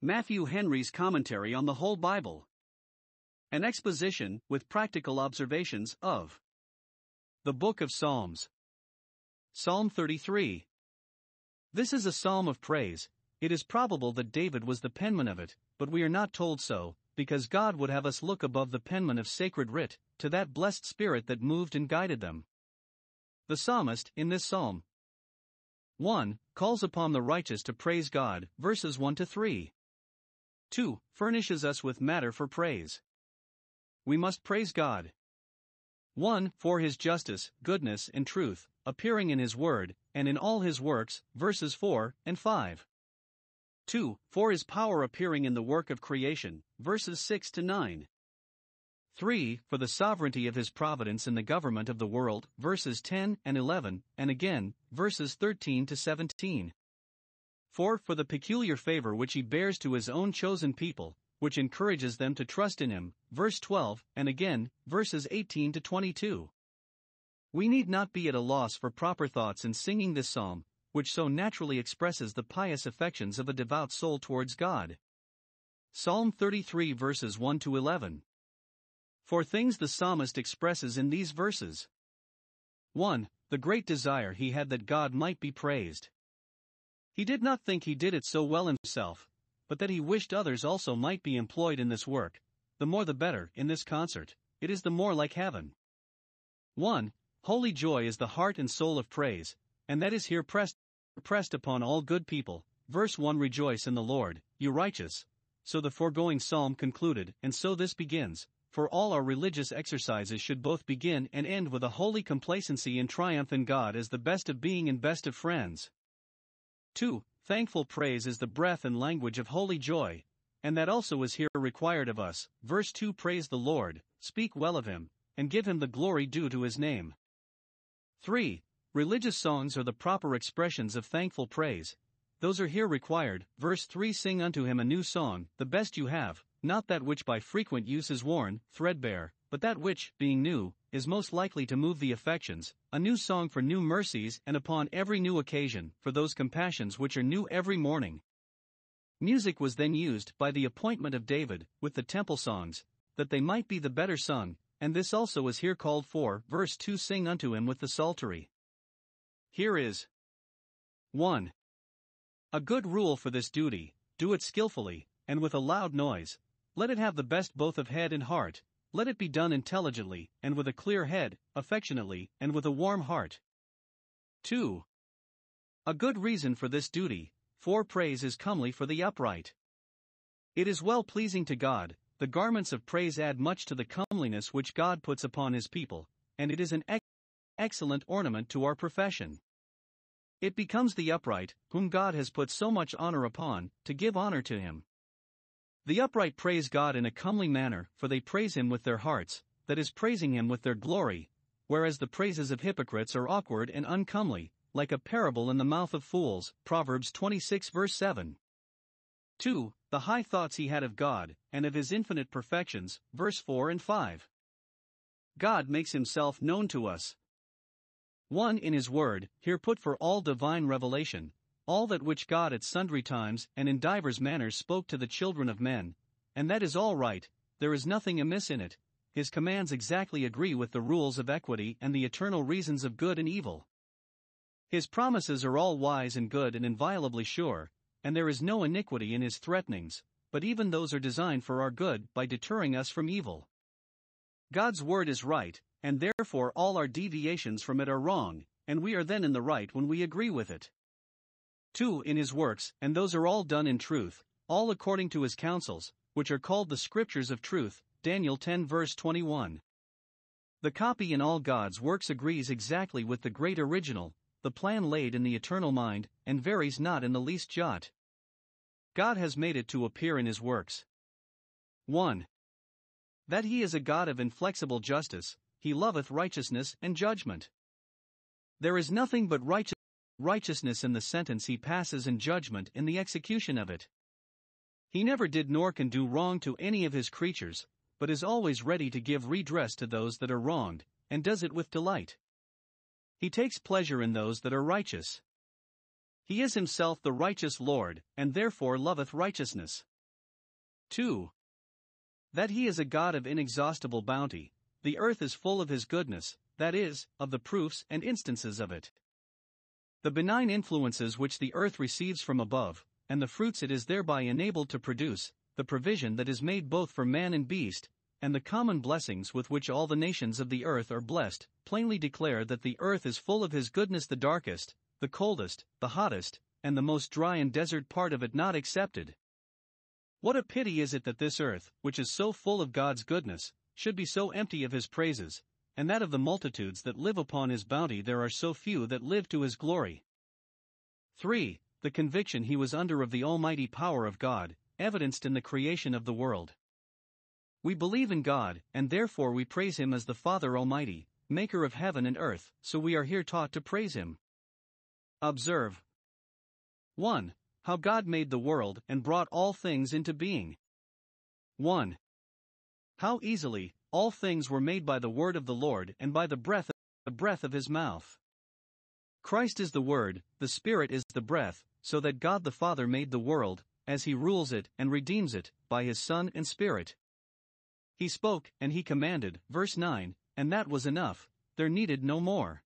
Matthew Henry's Commentary on the Whole Bible. An exposition, with practical observations, of the Book of Psalms. Psalm 33. This is a psalm of praise. It is probable that David was the penman of it, but we are not told so, because God would have us look above the penman of sacred writ, to that blessed spirit that moved and guided them. The psalmist, in this psalm, 1. calls upon the righteous to praise God, verses 1 to 3. 2. Furnishes us with matter for praise. We must praise God. 1. For his justice, goodness, and truth, appearing in his word, and in all his works, verses 4 and 5. 2. For his power appearing in the work of creation, verses 6 to 9. 3. For the sovereignty of his providence in the government of the world, verses 10 and 11, and again, verses 13 to 17. 4. For the peculiar favor which he bears to his own chosen people, which encourages them to trust in him, verse 12, and again, verses 18 to 22. We need not be at a loss for proper thoughts in singing this psalm, which so naturally expresses the pious affections of a devout soul towards God. Psalm 33 verses 1 to 11. Four things the psalmist expresses in these verses. 1. The great desire he had that God might be praised. He did not think he did it so well himself, but that he wished others also might be employed in this work. The more the better, in this concert, it is the more like heaven. 1. Holy joy is the heart and soul of praise, and that is here pressed, pressed upon all good people. Verse 1 Rejoice in the Lord, you righteous. So the foregoing psalm concluded, and so this begins. For all our religious exercises should both begin and end with a holy complacency and triumph in God as the best of being and best of friends. 2. Thankful praise is the breath and language of holy joy, and that also is here required of us. Verse 2 Praise the Lord, speak well of him, and give him the glory due to his name. 3. Religious songs are the proper expressions of thankful praise. Those are here required. Verse 3 Sing unto him a new song, the best you have, not that which by frequent use is worn, threadbare, but that which, being new, is most likely to move the affections, a new song for new mercies and upon every new occasion, for those compassions which are new every morning. Music was then used by the appointment of David, with the temple songs, that they might be the better sung, and this also is here called for. Verse 2 Sing unto him with the psaltery. Here is 1. A good rule for this duty do it skillfully, and with a loud noise. Let it have the best both of head and heart, let it be done intelligently, and with a clear head, affectionately, and with a warm heart. 2. A good reason for this duty, for praise is comely for the upright. It is well pleasing to God, the garments of praise add much to the comeliness which God puts upon his people, and it is an ex- excellent ornament to our profession. It becomes the upright, whom God has put so much honor upon, to give honor to him. The upright praise God in a comely manner, for they praise Him with their hearts, that is, praising Him with their glory, whereas the praises of hypocrites are awkward and uncomely, like a parable in the mouth of fools. Proverbs 26 verse 7. 2. The high thoughts he had of God, and of his infinite perfections, verse 4 and 5. God makes himself known to us. 1. In his word, here put for all divine revelation, all that which God at sundry times and in divers manners spoke to the children of men, and that is all right, there is nothing amiss in it, his commands exactly agree with the rules of equity and the eternal reasons of good and evil. His promises are all wise and good and inviolably sure, and there is no iniquity in his threatenings, but even those are designed for our good by deterring us from evil. God's word is right, and therefore all our deviations from it are wrong, and we are then in the right when we agree with it. 2. In his works, and those are all done in truth, all according to his counsels, which are called the scriptures of truth. Daniel 10 verse 21. The copy in all God's works agrees exactly with the great original, the plan laid in the eternal mind, and varies not in the least jot. God has made it to appear in his works. 1. That he is a God of inflexible justice, he loveth righteousness and judgment. There is nothing but righteousness righteousness in the sentence he passes and judgment in the execution of it. He never did nor can do wrong to any of his creatures, but is always ready to give redress to those that are wronged, and does it with delight. He takes pleasure in those that are righteous. He is himself the righteous Lord, and therefore loveth righteousness. 2. That he is a God of inexhaustible bounty, the earth is full of his goodness, that is, of the proofs and instances of it. The benign influences which the earth receives from above, and the fruits it is thereby enabled to produce, the provision that is made both for man and beast, and the common blessings with which all the nations of the earth are blessed, plainly declare that the earth is full of his goodness the darkest, the coldest, the hottest, and the most dry and desert part of it not excepted. What a pity is it that this earth, which is so full of God's goodness, should be so empty of his praises, and that of the multitudes that live upon his bounty there are so few that live to his glory. 3. The conviction he was under of the almighty power of God, evidenced in the creation of the world. We believe in God, and therefore we praise him as the Father Almighty, maker of heaven and earth, so we are here taught to praise him. Observe 1. How God made the world and brought all things into being. 1. How easily, all things were made by the word of the Lord and by the breath, the breath of his mouth. Christ is the word, the Spirit is the breath, so that God the Father made the world, as he rules it and redeems it, by his Son and Spirit. He spoke, and he commanded, verse 9, and that was enough, there needed no more.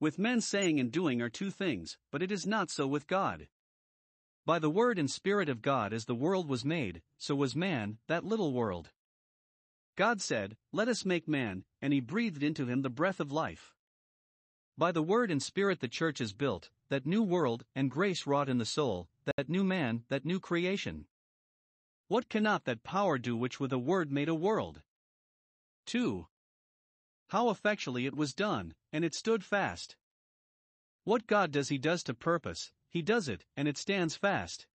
With men saying and doing are two things, but it is not so with God. By the word and Spirit of God as the world was made, so was man, that little world. God said, Let us make man, and he breathed into him the breath of life. By the word and spirit the church is built, that new world and grace wrought in the soul, that new man, that new creation. What cannot that power do which with a word made a world? 2. How effectually it was done, and it stood fast. What God does he does to purpose, he does it, and it stands fast.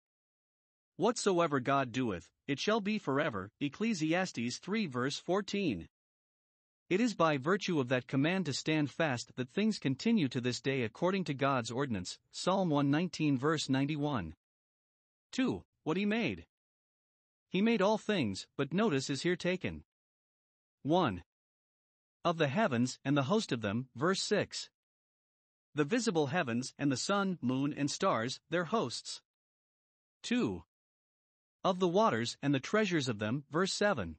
Whatsoever God doeth, it shall be forever. Ecclesiastes 3 verse 14. It is by virtue of that command to stand fast that things continue to this day according to God's ordinance. Psalm 119 verse 91. 2. What he made. He made all things, but notice is here taken. 1. Of the heavens and the host of them, verse 6. The visible heavens and the sun, moon, and stars, their hosts. 2 of the waters and the treasures of them. Verse 7.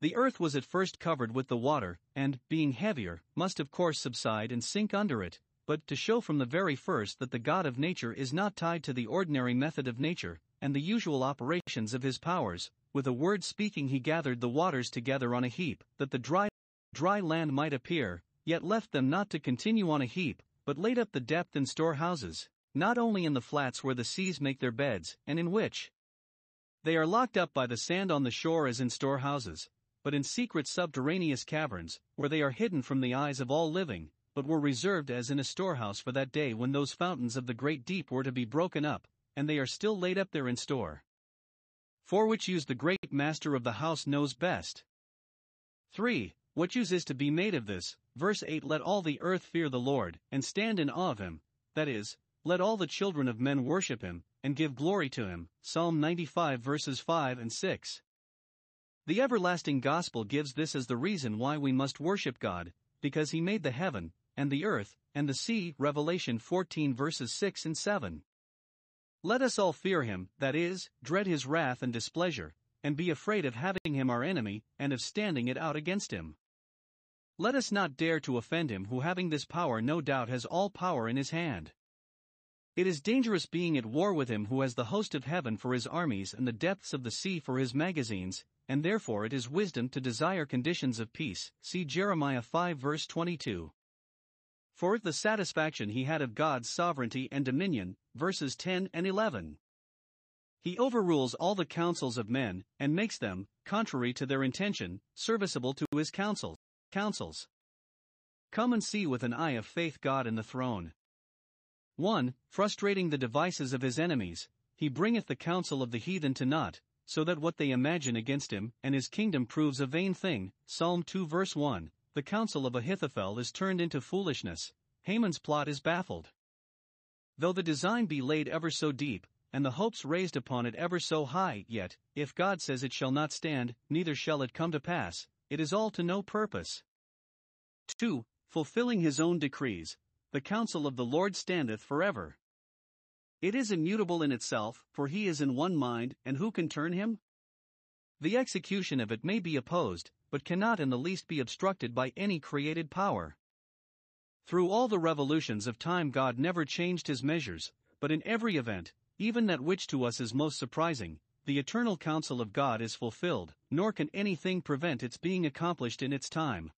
The earth was at first covered with the water, and, being heavier, must of course subside and sink under it, but to show from the very first that the God of nature is not tied to the ordinary method of nature, and the usual operations of his powers, with a word speaking he gathered the waters together on a heap, that the dry, dry land might appear, yet left them not to continue on a heap, but laid up the depth in storehouses, not only in the flats where the seas make their beds, and in which, they are locked up by the sand on the shore as in storehouses, but in secret subterraneous caverns, where they are hidden from the eyes of all living, but were reserved as in a storehouse for that day when those fountains of the great deep were to be broken up, and they are still laid up there in store. For which use the great master of the house knows best. 3. What use is to be made of this? Verse 8 Let all the earth fear the Lord, and stand in awe of him, that is, let all the children of men worship him, and give glory to him. Psalm 95 verses 5 and 6. The everlasting gospel gives this as the reason why we must worship God, because he made the heaven, and the earth, and the sea. Revelation 14 verses 6 and 7. Let us all fear him, that is, dread his wrath and displeasure, and be afraid of having him our enemy, and of standing it out against him. Let us not dare to offend him who, having this power, no doubt has all power in his hand. It is dangerous being at war with him who has the host of heaven for his armies and the depths of the sea for his magazines, and therefore it is wisdom to desire conditions of peace. See Jeremiah 5 verse 22. For the satisfaction he had of God's sovereignty and dominion, verses 10 and 11. He overrules all the counsels of men, and makes them, contrary to their intention, serviceable to his counsels. counsels. Come and see with an eye of faith God in the throne. 1. Frustrating the devices of his enemies, he bringeth the counsel of the heathen to naught, so that what they imagine against him and his kingdom proves a vain thing. Psalm 2 verse 1 The counsel of Ahithophel is turned into foolishness, Haman's plot is baffled. Though the design be laid ever so deep, and the hopes raised upon it ever so high, yet, if God says it shall not stand, neither shall it come to pass, it is all to no purpose. 2. Fulfilling his own decrees, the counsel of the Lord standeth forever. It is immutable in itself, for he is in one mind, and who can turn him? The execution of it may be opposed, but cannot in the least be obstructed by any created power. Through all the revolutions of time, God never changed his measures, but in every event, even that which to us is most surprising, the eternal counsel of God is fulfilled, nor can anything prevent its being accomplished in its time.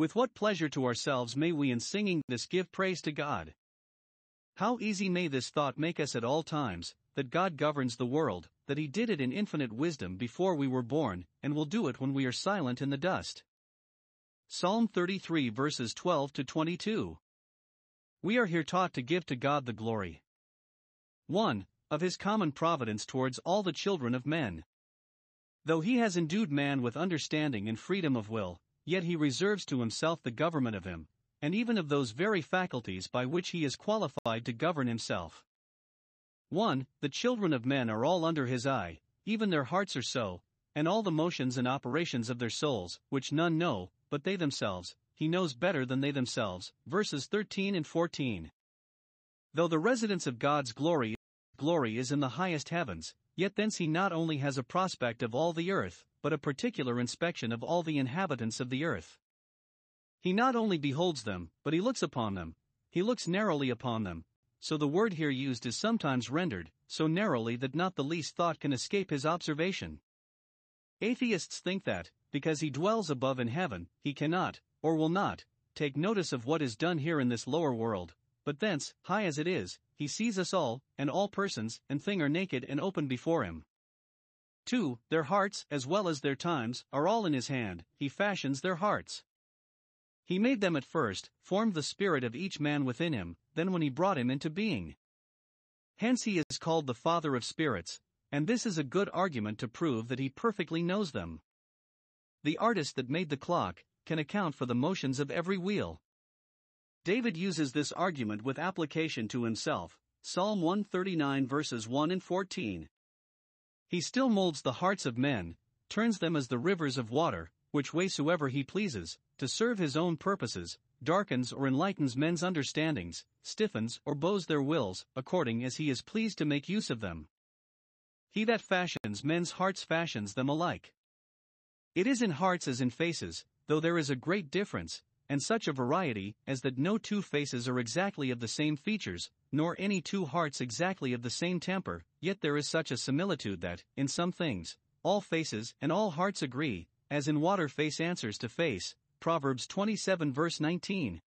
With what pleasure to ourselves may we in singing this give praise to God? How easy may this thought make us at all times, that God governs the world, that He did it in infinite wisdom before we were born, and will do it when we are silent in the dust. Psalm 33 verses 12 to 22. We are here taught to give to God the glory. 1. Of His common providence towards all the children of men. Though He has endued man with understanding and freedom of will, yet He reserves to Himself the government of him, and even of those very faculties by which he is qualified to govern himself. 1. The children of men are all under his eye, even their hearts are so, and all the motions and operations of their souls, which none know, but they themselves, he knows better than they themselves. Verses 13 and 14. Though the residence of God's glory, glory is in the highest heavens, yet thence he not only has a prospect of all the earth, but a particular inspection of all the inhabitants of the earth. He not only beholds them, but he looks upon them, he looks narrowly upon them, so the word here used is sometimes rendered, so narrowly that not the least thought can escape his observation. Atheists think that, because he dwells above in heaven, he cannot, or will not, take notice of what is done here in this lower world, but thence, high as it is, he sees us all, and all persons and thing are naked and open before him. 2. Their hearts, as well as their times, are all in his hand, he fashions their hearts. He made them at first, formed the spirit of each man within him, then when he brought him into being. Hence he is called the Father of spirits, and this is a good argument to prove that he perfectly knows them. The artist that made the clock can account for the motions of every wheel. David uses this argument with application to himself, Psalm 139 verses 1 and 14. He still molds the hearts of men, turns them as the rivers of water, which waysoever he pleases, to serve his own purposes, darkens or enlightens men's understandings, stiffens or bows their wills, according as he is pleased to make use of them. He that fashions men's hearts fashions them alike. It is in hearts as in faces, though there is a great difference, and such a variety, as that no two faces are exactly of the same features, nor any two hearts exactly of the same temper, yet there is such a similitude that, in some things, all faces and all hearts agree, as in water face answers to face, Proverbs 27 verse 19.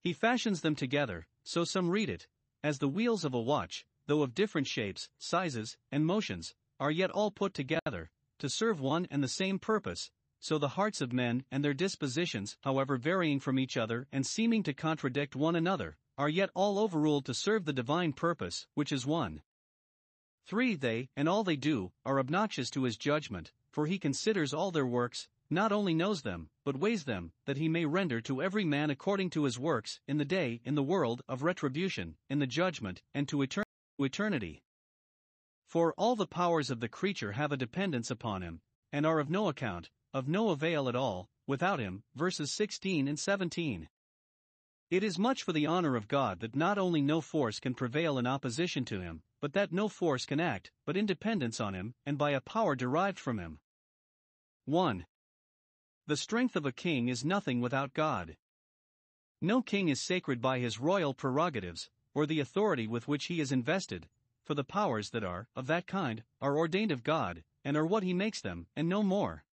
He fashions them together, so some read it, as the wheels of a watch, though of different shapes, sizes, and motions, are yet all put together, to serve one and the same purpose, so the hearts of men and their dispositions, however varying from each other and seeming to contradict one another, are yet all overruled to serve the divine purpose, which is one. 3. They, and all they do, are obnoxious to his judgment, for he considers all their works, not only knows them, but weighs them, that he may render to every man according to his works, in the day, in the world of retribution, in the judgment, and to etern- eternity. For all the powers of the creature have a dependence upon him, and are of no account, of no avail at all, without him. Verses 16 and 17. It is much for the honor of God that not only no force can prevail in opposition to him, but that no force can act, but in dependence on him, and by a power derived from him. 1. The strength of a king is nothing without God. No king is sacred by his royal prerogatives, or the authority with which he is invested, for the powers that are, of that kind, are ordained of God, and are what he makes them, and no more.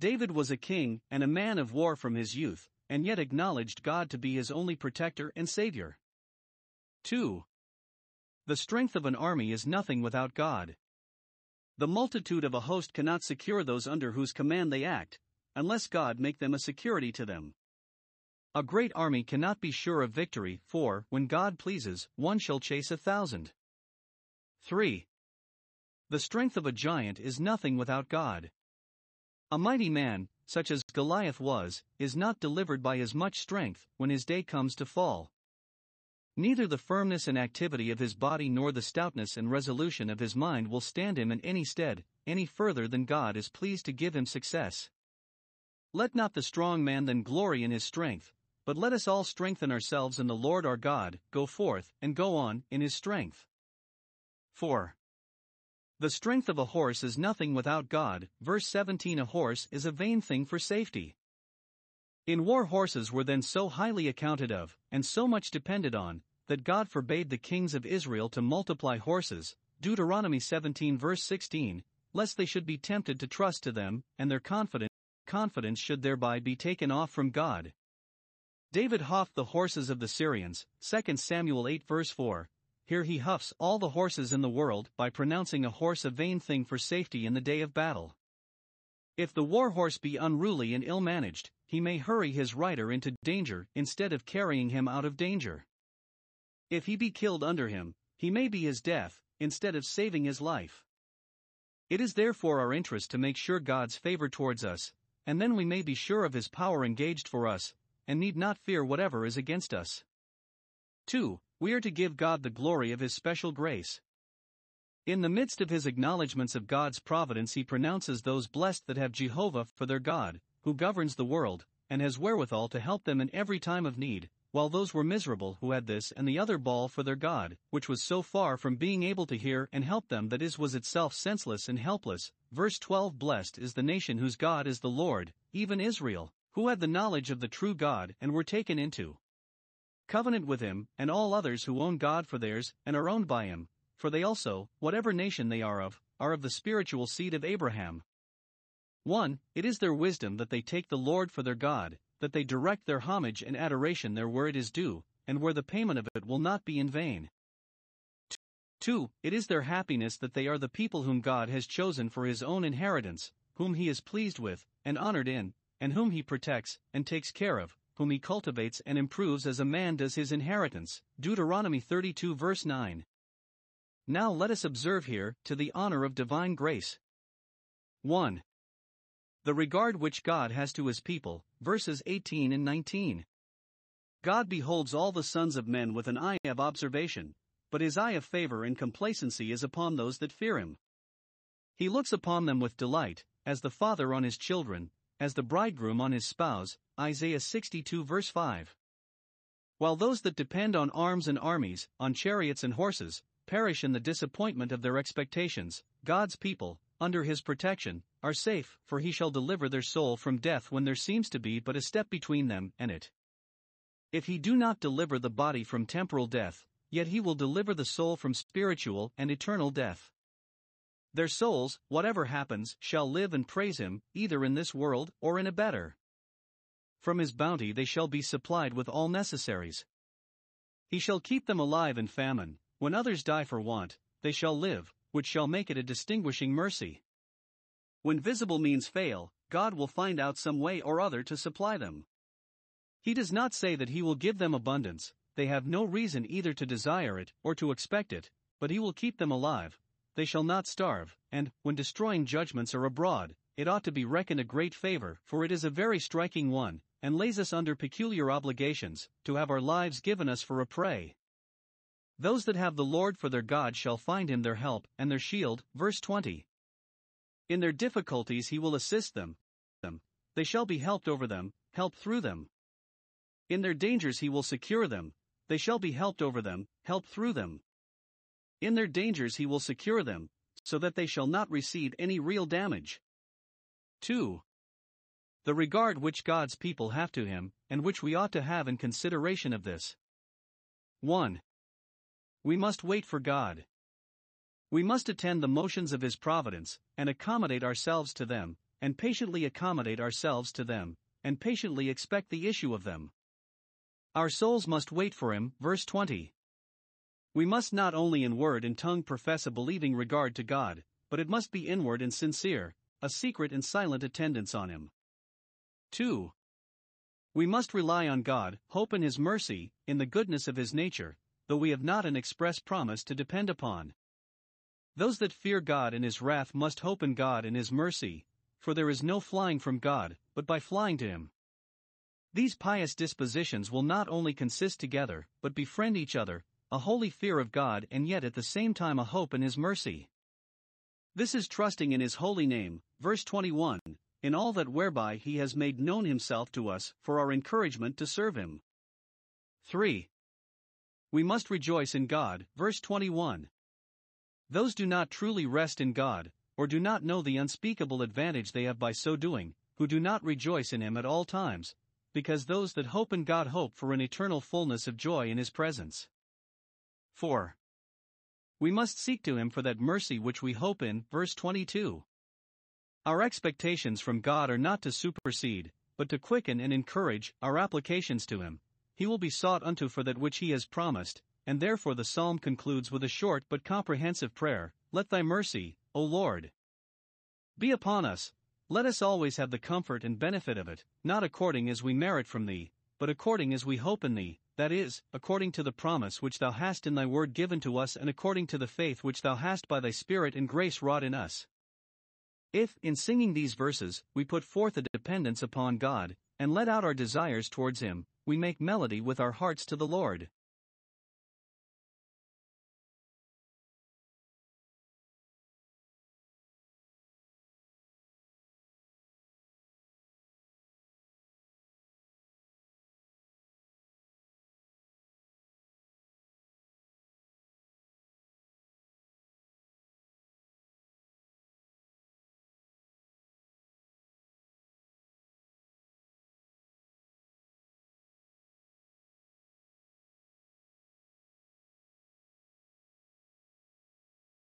David was a king and a man of war from his youth, and yet acknowledged God to be his only protector and savior. 2. The strength of an army is nothing without God. The multitude of a host cannot secure those under whose command they act, unless God make them a security to them. A great army cannot be sure of victory, for, when God pleases, one shall chase a thousand. 3. The strength of a giant is nothing without God. A mighty man, such as Goliath was, is not delivered by his much strength when his day comes to fall. Neither the firmness and activity of his body nor the stoutness and resolution of his mind will stand him in any stead, any further than God is pleased to give him success. Let not the strong man then glory in his strength, but let us all strengthen ourselves in the Lord our God, go forth, and go on, in his strength. 4. The strength of a horse is nothing without God. Verse 17 A horse is a vain thing for safety. In war, horses were then so highly accounted of, and so much depended on, that God forbade the kings of Israel to multiply horses. Deuteronomy 17 verse 16, lest they should be tempted to trust to them, and their confidence, confidence should thereby be taken off from God. David huffed the horses of the Syrians, 2 Samuel 8 verse 4. Here he huffs all the horses in the world by pronouncing a horse a vain thing for safety in the day of battle. If the war horse be unruly and ill managed, he may hurry his rider into danger instead of carrying him out of danger. If he be killed under him, he may be his death, instead of saving his life. It is therefore our interest to make sure God's favor towards us, and then we may be sure of his power engaged for us, and need not fear whatever is against us. 2. We are to give God the glory of his special grace. In the midst of his acknowledgments of God's providence, he pronounces those blessed that have Jehovah for their God, who governs the world, and has wherewithal to help them in every time of need, while those were miserable who had this and the other Baal for their God, which was so far from being able to hear and help them that is was itself senseless and helpless. Verse 12 Blessed is the nation whose God is the Lord, even Israel, who had the knowledge of the true God and were taken into covenant with him, and all others who own God for theirs and are owned by him, for they also, whatever nation they are of, are of the spiritual seed of Abraham. 1. It is their wisdom that they take the Lord for their God, that they direct their homage and adoration there where it is due, and where the payment of it will not be in vain. 2. It is their happiness that they are the people whom God has chosen for his own inheritance, whom he is pleased with, and honored in, and whom he protects, and takes care of, whom he cultivates and improves as a man does his inheritance. Deuteronomy 32 verse 9. Now let us observe here, to the honor of divine grace. 1. The regard which God has to his people, verses 18 and 19. God beholds all the sons of men with an eye of observation, but his eye of favor and complacency is upon those that fear him. He looks upon them with delight, as the father on his children, as the bridegroom on his spouse. Isaiah 62 verse 5. While those that depend on arms and armies, on chariots and horses, perish in the disappointment of their expectations, God's people, under his protection, are safe, for he shall deliver their soul from death when there seems to be but a step between them and it. If he do not deliver the body from temporal death, yet he will deliver the soul from spiritual and eternal death. Their souls, whatever happens, shall live and praise him, either in this world or in a better. From his bounty they shall be supplied with all necessaries. He shall keep them alive in famine, when others die for want, they shall live, which shall make it a distinguishing mercy. When visible means fail, God will find out some way or other to supply them. He does not say that He will give them abundance, they have no reason either to desire it or to expect it, but He will keep them alive, they shall not starve, and, when destroying judgments are abroad, it ought to be reckoned a great favor, for it is a very striking one, and lays us under peculiar obligations, to have our lives given us for a prey. Those that have the Lord for their God shall find him their help and their shield. Verse 20. In their difficulties he will assist them. them. They shall be helped over them, helped through them. In their dangers he will secure them. They shall be helped over them, helped through them. In their dangers he will secure them, so that they shall not receive any real damage. 2. The regard which God's people have to him, and which we ought to have in consideration of this. 1. We must wait for God. We must attend the motions of His providence, and accommodate ourselves to them, and patiently accommodate ourselves to them, and patiently expect the issue of them. Our souls must wait for Him, verse 20. We must not only in word and tongue profess a believing regard to God, but it must be inward and sincere, a secret and silent attendance on Him. 2. We must rely on God, hope in His mercy, in the goodness of His nature, though we have not an express promise to depend upon. Those that fear God in his wrath must hope in God in his mercy, for there is no flying from God, but by flying to him. These pious dispositions will not only consist together, but befriend each other, a holy fear of God and yet at the same time a hope in his mercy. This is trusting in his holy name, verse 21, in all that whereby he has made known himself to us for our encouragement to serve him. 3. We must rejoice in God, verse 21. Those do not truly rest in God, or do not know the unspeakable advantage they have by so doing, who do not rejoice in Him at all times, because those that hope in God hope for an eternal fullness of joy in His presence. 4. We must seek to Him for that mercy which we hope in, verse 22. Our expectations from God are not to supersede, but to quicken and encourage our applications to Him. He will be sought unto for that which He has promised, and therefore the psalm concludes with a short but comprehensive prayer Let Thy mercy, O Lord, be upon us. Let us always have the comfort and benefit of it, not according as we merit from Thee, but according as we hope in Thee, that is, according to the promise which Thou hast in Thy word given to us and according to the faith which Thou hast by Thy Spirit and grace wrought in us. If, in singing these verses, we put forth a dependence upon God, and let out our desires towards Him, we make melody with our hearts to the Lord.